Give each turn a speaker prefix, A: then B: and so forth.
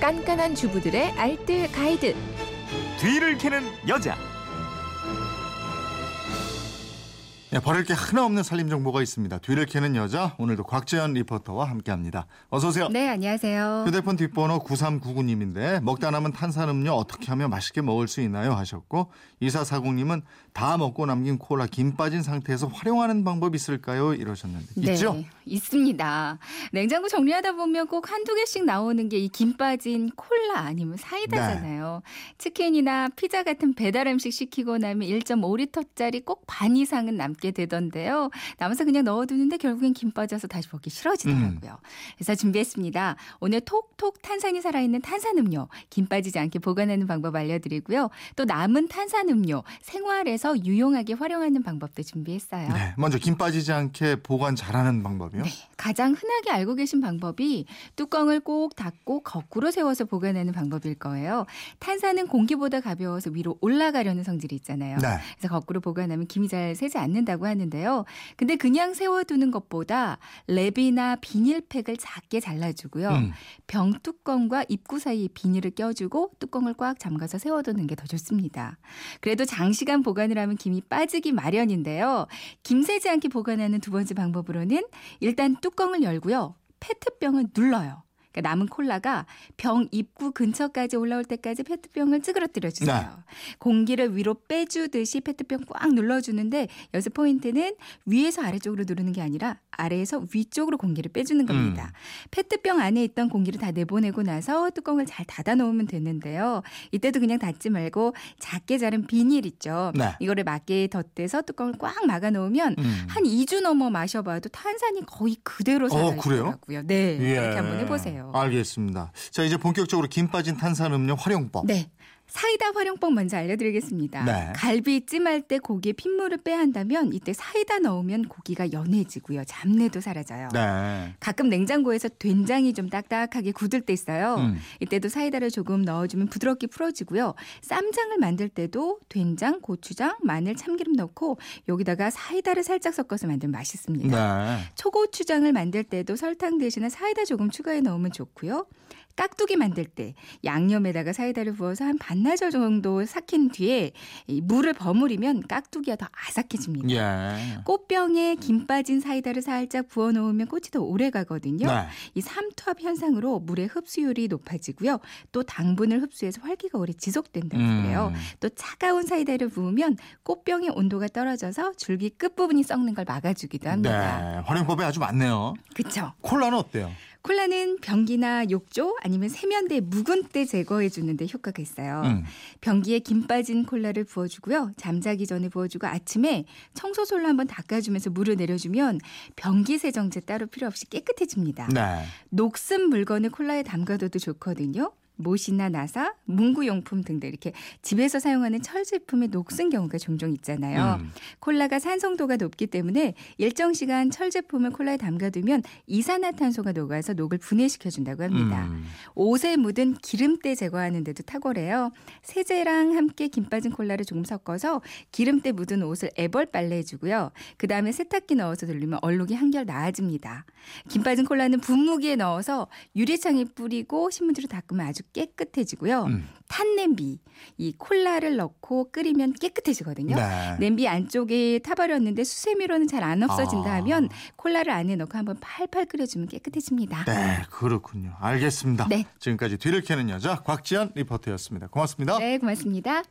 A: 깐깐한 주부들의 알뜰 가이드.
B: 뒤를 캐는 여자.
C: 네, 버릴 게 하나 없는 살림 정보가 있습니다. 뒤를 캐는 여자 오늘도 곽재현 리포터와 함께합니다. 어서 오세요.
D: 네, 안녕하세요.
C: 휴대폰 뒷번호 9399님인데 먹다 남은 탄산음료 어떻게 하면 맛있게 먹을 수 있나요 하셨고 2440님은 다 먹고 남긴 콜라 김 빠진 상태에서 활용하는 방법 있을까요 이러셨는데
D: 네,
C: 있죠?
D: 있습니다. 냉장고 정리하다 보면 꼭 한두 개씩 나오는 게 이 김 빠진 콜라 아니면 사이다잖아요.
C: 네.
D: 치킨이나 피자 같은 배달 음식 시키고 나면 1.5리터짜리 꼭 반 이상은 남게 되던데요. 남아서 그냥 넣어두는데 결국엔 김 빠져서 다시 먹기 싫어지더라고요.
C: 음.
D: 그래서 준비했습니다. 오늘 톡톡 탄산이 살아있는 탄산음료 김 빠지지 않게 보관하는 방법 알려드리고요. 또 남은 탄산음료 생활에서 유용하게 활용하는 방법도 준비했어요.
C: 네, 먼저 김 빠지지 않게 보관 잘하는 방법이요.
D: 네, 가장 흔하게 알고 계신 방법이 뚜껑을 꼭 닫고 거꾸로 세워서 보관하는 방법일 거예요. 탄산은 공기보다 가벼워서 위로 올라가려는 성질이 있잖아요.
C: 네.
D: 그래서 거꾸로 보관하면 김이 잘 새지 않는다고 하는데요. 근데 그냥 세워두는 것보다 랩이나 비닐팩을 작게 잘라주고요.
C: 음.
D: 병 뚜껑과 입구 사이에 비닐을 껴주고 뚜껑을 꽉 잠가서 세워두는 게 더 좋습니다. 그래도 장시간 보관을 하면 김이 빠지기 마련인데요. 김 새지 않게 보관하는 두 번째 방법으로는 일단 뚜껑을 열고요. 페트병을 눌러요. 그러니까 남은 콜라가 병 입구 근처까지 올라올 때까지 페트병을 찌그러뜨려 주세요.
C: 네.
D: 공기를 위로 빼주듯이 페트병 꽉 눌러주는데 여기서 포인트는 위에서 아래쪽으로 누르는 게 아니라 아래에서 위쪽으로 공기를 빼주는 겁니다.
C: 음.
D: 페트병 안에 있던 공기를 다 내보내고 나서 뚜껑을 잘 닫아 놓으면 되는데요. 이때도 그냥 닫지 말고 작게 자른 비닐 있죠.
C: 네.
D: 이거를 맞게 덧대서 뚜껑을 꽉 막아 놓으면
C: 음.
D: 한 2주 넘어 마셔봐도 탄산이 거의 그대로
C: 어, 그래요?
D: 살아 있더라고요. 네,
C: 예.
D: 이렇게 한번 해보세요.
C: 알겠습니다. 자 이제 본격적으로 김 빠진 탄산음료 활용법.
D: 네. 사이다 활용법 먼저 알려드리겠습니다.
C: 네.
D: 갈비 찜 할 때 고기에 핏물을 빼야 한다면 이때 사이다 넣으면 고기가 연해지고요. 잡내도 사라져요.
C: 네.
D: 가끔 냉장고에서 된장이 좀 딱딱하게 굳을 때 있어요.
C: 음.
D: 이때도 사이다를 조금 넣어주면 부드럽게 풀어지고요. 쌈장을 만들 때도 된장, 고추장, 마늘, 참기름 넣고 여기다가 사이다를 살짝 섞어서 만들면 맛있습니다.
C: 네.
D: 초고추장을 만들 때도 설탕 대신에 사이다 조금 추가해 넣으면 좋고요. 깍두기 만들 때 양념에다가 사이다를 부어서 한 반나절 정도 삭힌 뒤에 이 물을 버무리면 깍두기가 더 아삭해집니다.
C: 예.
D: 꽃병에 김 빠진 사이다를 살짝 부어 놓으면 꽃이 더 오래 가거든요.
C: 네.
D: 이 삼투압 현상으로 물의 흡수율이 높아지고요. 또 당분을 흡수해서 활기가 오래 지속된다고
C: 음.
D: 그래요. 또 차가운 사이다를 부으면 꽃병의 온도가 떨어져서 줄기 끝부분이 썩는 걸 막아주기도 합니다.
C: 네. 활용법이 아주 많네요.
D: 그렇죠.
C: 콜라는 어때요?
D: 콜라는 변기나 욕조 아니면 세면대 묵은 때 제거해 주는데 효과가 있어요.
C: 음.
D: 변기에 김 빠진 콜라를 부어주고요. 잠자기 전에 부어주고 아침에 청소솔로 한번 닦아주면서 물을 내려주면 변기 세정제 따로 필요 없이 깨끗해집니다.
C: 네.
D: 녹슨 물건을 콜라에 담가둬도 좋거든요. 못이나 나사, 문구용품 등등 이렇게 집에서 사용하는 철 제품에 녹슨 경우가 종종 있잖아요.
C: 음.
D: 콜라가 산성도가 높기 때문에 일정 시간 철 제품을 콜라에 담가두면 이산화탄소가 녹아서 녹을 분해시켜준다고 합니다.
C: 음.
D: 옷에 묻은 기름때 제거하는 데도 탁월해요. 세제랑 함께 김 빠진 콜라를 조금 섞어서 기름때 묻은 옷을 애벌 빨래해주고요. 그 다음에 세탁기 넣어서 돌리면 얼룩이 한결 나아집니다. 김 빠진 콜라는 분무기에 넣어서 유리창에 뿌리고 신문지로 닦으면 아주 깨끗해지고요.
C: 음.
D: 탄 냄비, 이 콜라를 넣고 끓이면 깨끗해지거든요.
C: 네.
D: 냄비 안쪽에 타버렸는데 수세미로는 잘 안 없어진다
C: 아.
D: 하면 콜라를 안에 넣고 한번 팔팔 끓여주면 깨끗해집니다.
C: 네, 그렇군요. 알겠습니다.
D: 네.
C: 지금까지 뒤를 캐는 여자 곽지연 리포터였습니다. 고맙습니다.
D: 네, 고맙습니다.